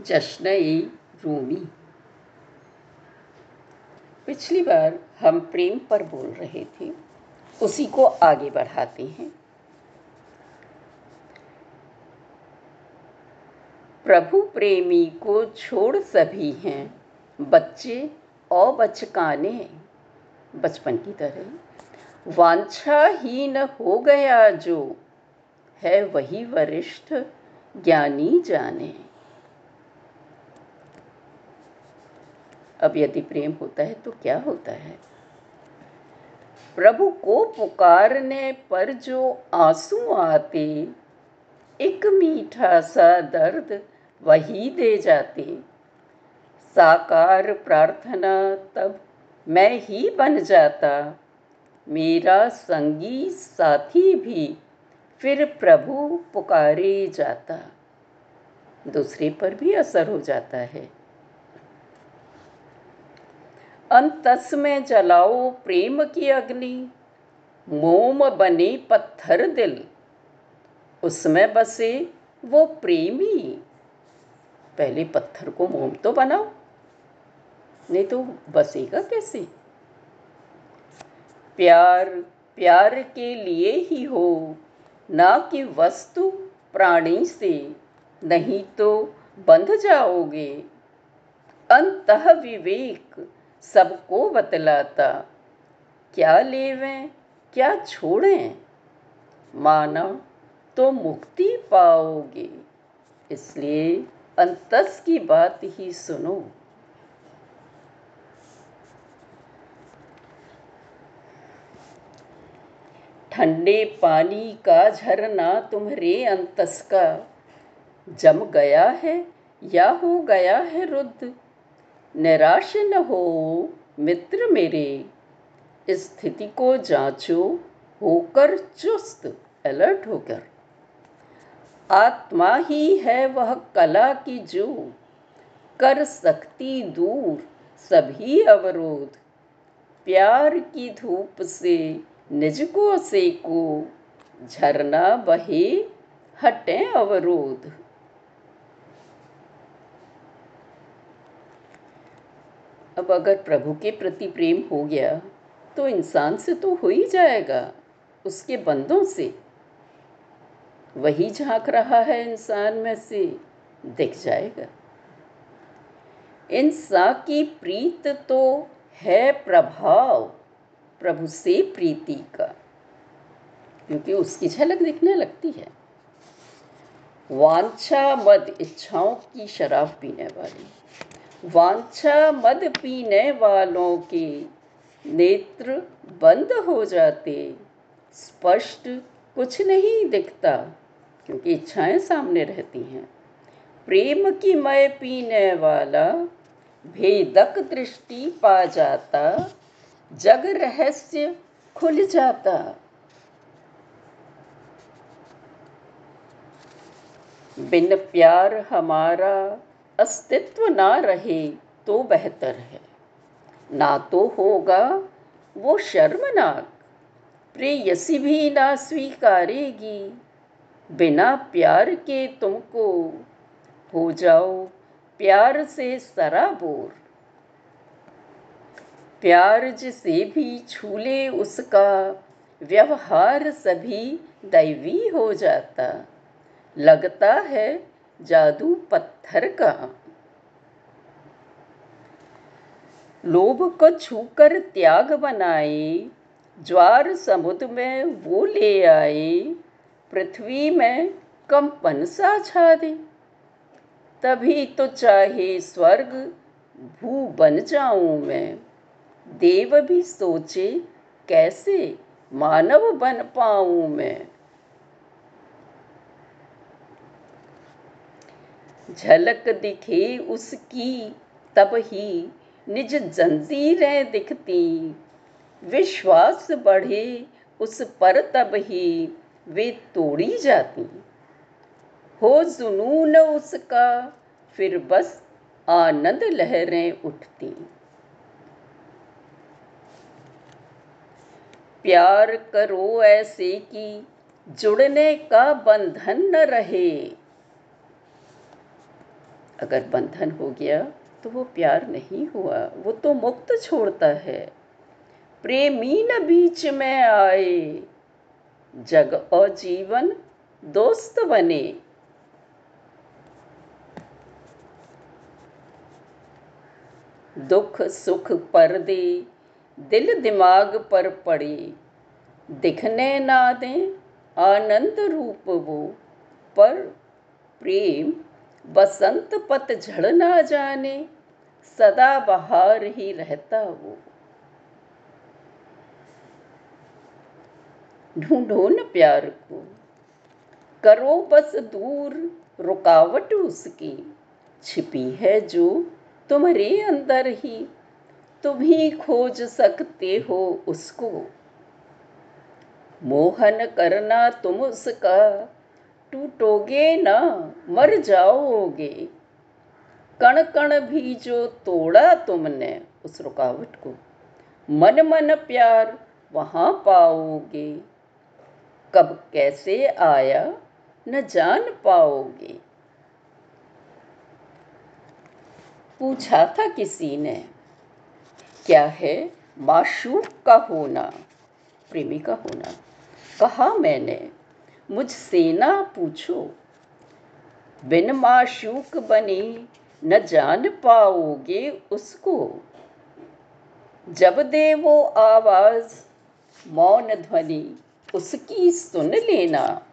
जश्न ए रूमी। पिछली बार हम प्रेम पर बोल रहे थे, उसी को आगे बढ़ाते हैं। प्रभु प्रेमी को छोड़ सभी हैं, बच्चे और बचकाने। बचपन की तरह वांछाहीन हो गया जो, है वही वरिष्ठ ज्ञानी जाने। अब यदि प्रेम होता है तो क्या होता है? प्रभु को पुकारने पर जो आँसू आते, एक मीठा सा दर्द वही दे जाते। साकार प्रार्थना तब मैं ही बन जाता। मेरा संगी साथी भी फिर प्रभु पुकारे जाता। दूसरे पर भी असर हो जाता है। अंतस में जलाओ प्रेम की अग्नि। मोम बने पत्थर दिल। उसमें बसे वो प्रेमी। पहले पत्थर को मोम तो बनाओ, नहीं तो बसेगा कैसे? प्यार प्यार के लिए ही हो, ना कि वस्तु प्राणी से। नहीं तो बंध जाओगे। अंत विवेक सबको बतलाता, क्या लेवें, क्या छोड़ें? मानव तो मुक्ति पाओगे। इसलिए अंतस की बात ही सुनो। ठंडे पानी का झरना तुम्हारे अंतस का, जम गया है या हो गया है रुद्ध निराश न हो, मित्र मेरे। स्थिति को जांचो, होकर चुस्त, अलर्ट होकर। आत्मा ही है वह कला की जो। कर सकती दूर सभी अवरोध। प्यार की धूप से, निज को सेको। झरना बहे, हटे अवरोध। अब अगर प्रभु के प्रति प्रेम हो गया तो इंसान से तो हो ही जाएगा, उसके बंदों से। वही झाँक रहा है इंसान में से, दिख जाएगा। इंसान की प्रीत तो है प्रभाव, प्रभु से प्रीति का, क्योंकि उसकी झलक दिखने लगती है। वांछा मद इच्छाओं की शराब पीने वाली। वांछा मद पीने वालों के नेत्र बंद हो जाते। स्पष्ट कुछ नहीं दिखता, क्योंकि इच्छाएँ सामने रहती हैं। प्रेम की मय पीने वाला भेदक दृष्टि पा जाता, जग रहस्य खुल जाता। बिन प्यार हमारा अस्तित्व ना रहे तो बेहतर है। ना तो होगा वो शर्मनाक, प्रेयसी भी ना स्वीकारेगी। बिना प्यार के तुमको हो जाओ प्यार से सराबोर। प्यार जिसे भी छूले उसका व्यवहार सभी दैवी हो जाता। लगता है जादू पत्थर का। लोभ को छूकर त्याग बनाए, ज्वार समुद्र में वो ले आए, पृथ्वी में कंपन सा छा दे तभी तो चाहे स्वर्ग भू बन जाऊँ मैं, देव भी सोचे कैसे मानव बन पाऊँ मैं। झलक दिखे उसकी, तब ही निज जंजीरें दिखती। विश्वास बढ़े उस पर, तब ही वे तोड़ी जाती। हो जुनून उसका, फिर बस आनंद लहरें उठती। प्यार करो ऐसे कि जुड़ने का बंधन न रहे। अगर बंधन हो गया तो वो प्यार नहीं हुआ। वो तो मुक्त छोड़ता है। प्रेमी न बीच में आए। जग और जीवन दोस्त बने। दुख सुख पर दे दिल दिमाग पर पड़े। दिखने ना दें आनंद रूप वो, पर प्रेम बसंत पत झड़ ना जाने, सदा बहार ही रहता वो। ढूंढो न प्यार को, करो बस दूर रुकावट उसकी, छिपी है जो तुम्हारे अंदर ही, तुम ही खोज सकते हो उसको। मोहन करना तुम उसका टूटोगे ना, मर जाओगे। कण कण भी जो तोड़ा तुमने उस रुकावट को मन मन प्यार वहाँ पाओगे। कब कैसे आया, न जान पाओगे। पूछा था किसी ने, क्या है माशूक का होना, प्रेमी का होना? कहा मैंने मुझसे ना पूछो। बिन माशूक बने न जान पाओगे उसको। जब दे वो आवाज़, मौन ध्वनि, उसकी सुन लेना।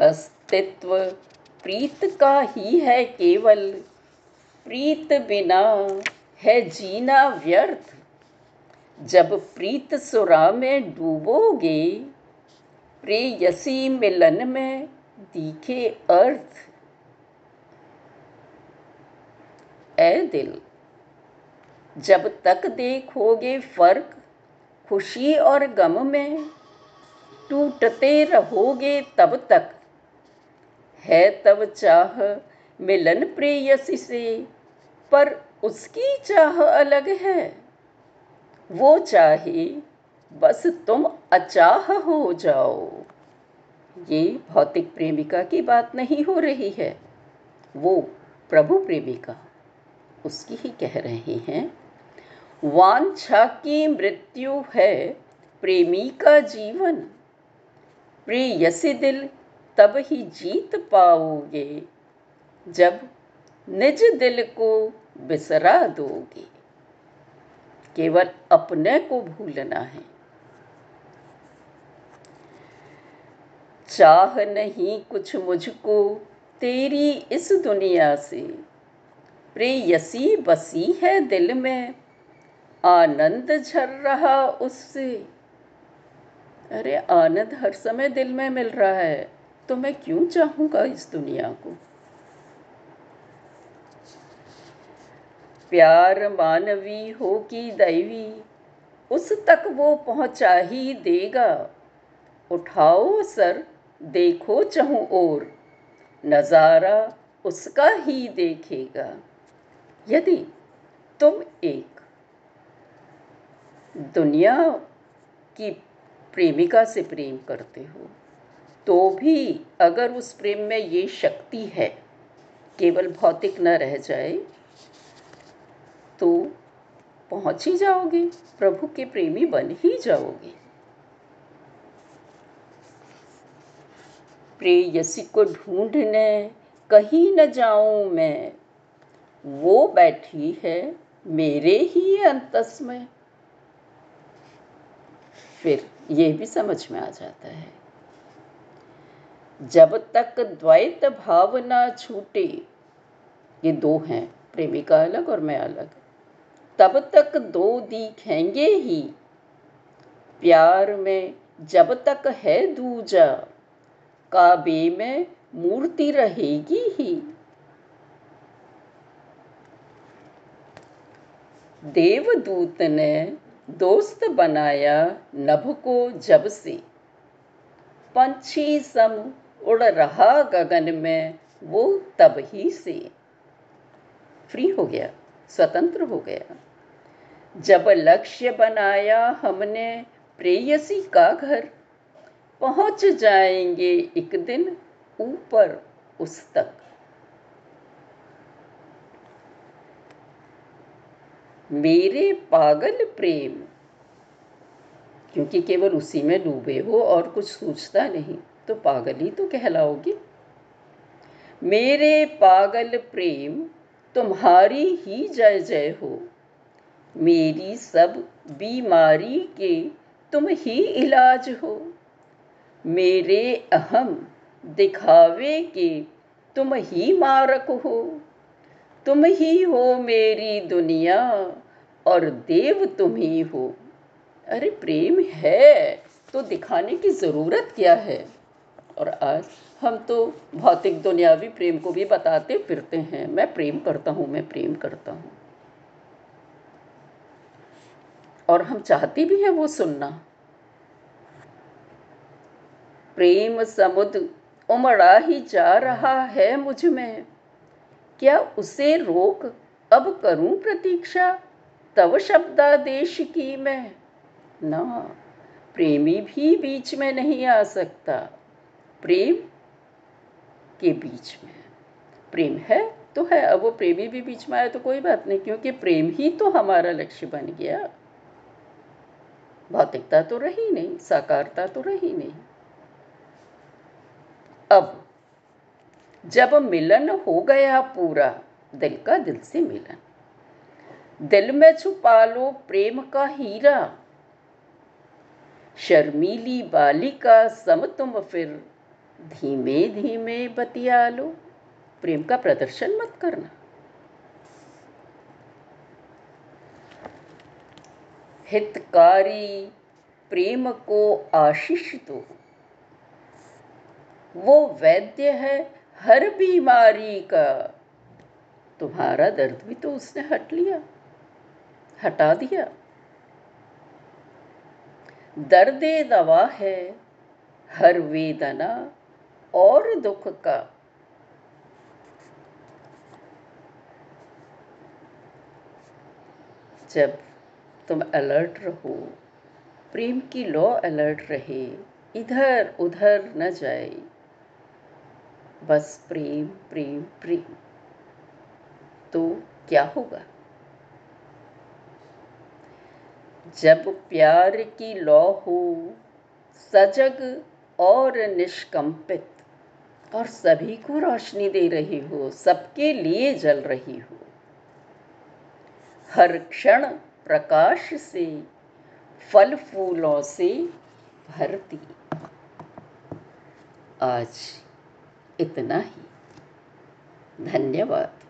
अस्तित्व प्रीत का ही है केवल। प्रीत बिना है जीना व्यर्थ। जब प्रीत सुरा में डूबोगे, प्रेयसी मिलन में दिखे अर्थ। ए दिल, जब तक देखोगे फ़र्क, खुशी और गम में टूटते रहोगे तब तक। है तब चाह मिलन प्रेयसी से, पर उसकी चाह अलग है। वो चाहे, बस तुम अचाह हो जाओ। ये भौतिक प्रेमिका की बात नहीं हो रही है। वो प्रभु प्रेमिका, उसकी ही कह रहे हैं। वांछा की मृत्यु है प्रेमी का जीवन। प्रेयसी दिल तब ही जीत पाओगे, जब निज दिल को बिसरा दोगे। केवल अपने को भूलना है। चाह नहीं कुछ मुझको तेरी इस दुनिया से। प्रेयसी बसी है दिल में, आनंद झर रहा उससे। अरे आनंद हर समय दिल में मिल रहा है तो मैं क्यों चाहूँगा इस दुनिया को? प्यार मानवी हो कि दैवी, उस तक वो पहुँचा ही देगा। उठाओ सर, देखो चहु और नज़ारा उसका ही देखेगा। यदि तुम एक दुनिया की प्रेमिका से प्रेम करते हो तो भी अगर उस प्रेम में ये शक्ति है, केवल भौतिक न रह जाए तो पहुँच ही जाओगे, प्रभु के प्रेमी बन ही जाओगे। प्रेयसी को ढूँढने कहीं न जाऊँ मैं, वो बैठी है मेरे ही अंतस में। फिर ये भी समझ में आ जाता है। जब तक द्वैत भावना छूटे, ये दो हैं, प्रेमिका अलग और मैं अलग। तब तक दो दिखेंगे ही। प्यार में जब तक है दूजा, काबे में मूर्ति रहेगी ही। देवदूत ने दोस्त बनाया नभ को जब से। पंछी सम उड़ रहा गगन में, वो तब ही से। फ्री हो गया। स्वतंत्र हो गया। जब लक्ष्य बनाया हमने प्रेयसी का घर, पहुँच जाएँगे एक दिन ऊपर उस तक। मेरे पागल प्रेम, क्योंकि केवल उसी में डूबे हो और कुछ सोचता नहीं तो पागल ही तो कहलाओगे। मेरे पागल प्रेम तुम्हारी ही जय जय हो। मेरी सब बीमारी के तुम ही इलाज हो। मेरे अहम दिखावे के तुम ही मारक हो। तुम ही हो मेरी दुनिया और देव तुम ही हो। अरे प्रेम है तो दिखाने की ज़रूरत क्या है? और आज हम तो भौतिक दुनियावी प्रेम को भी बताते फिरते हैं। मैं प्रेम करता हूँ, मैं प्रेम करता हूँ। और हम चाहते भी हैं वो सुनना। प्रेम समुद्र उमड़ा ही जा रहा है मुझमें। क्या उसे रोक अब करूँ प्रतीक्षा? तव शब्दादेश की मैं। ना, प्रेमी भी बीच में नहीं आ सकता। प्रेम के बीच में। प्रेम है तो है, अब वो प्रेमी भी बीच में आया तो कोई बात नहीं, क्योंकि प्रेम ही तो हमारा लक्ष्य बन गया। भौतिकता तो रही नहीं, साकारता तो रही नहीं। अब, जब मिलन हो गया पूरा, दिल का दिल से मिलन। दिल में छुपा लो प्रेम का हीरा। शर्मीली बालिका, सम तुम फिर। धीमे धीमे बतिया लो। प्रेम का प्रदर्शन मत करना। हितकारी प्रेम को आशीष दो। वो वैद्य है हर बीमारी का। तुम्हारा दर्द भी तो उसने हट लिया, हटा दिया। दर्द दवा है हर वेदना और दुख का। जब तुम अलर्ट रहो, प्रेम की लॉ अलर्ट रहे, इधर उधर न जाए, बस प्रेम प्रेम प्रेम। तो क्या होगा? जब प्यार की लौ हो, सजग और निष्कंपित और सभी को रोशनी दे रही हो, सबके लिए जल रही हो। हर क्षण प्रकाश से, फल फूलों से भरती। आज इतना ही। धन्यवाद।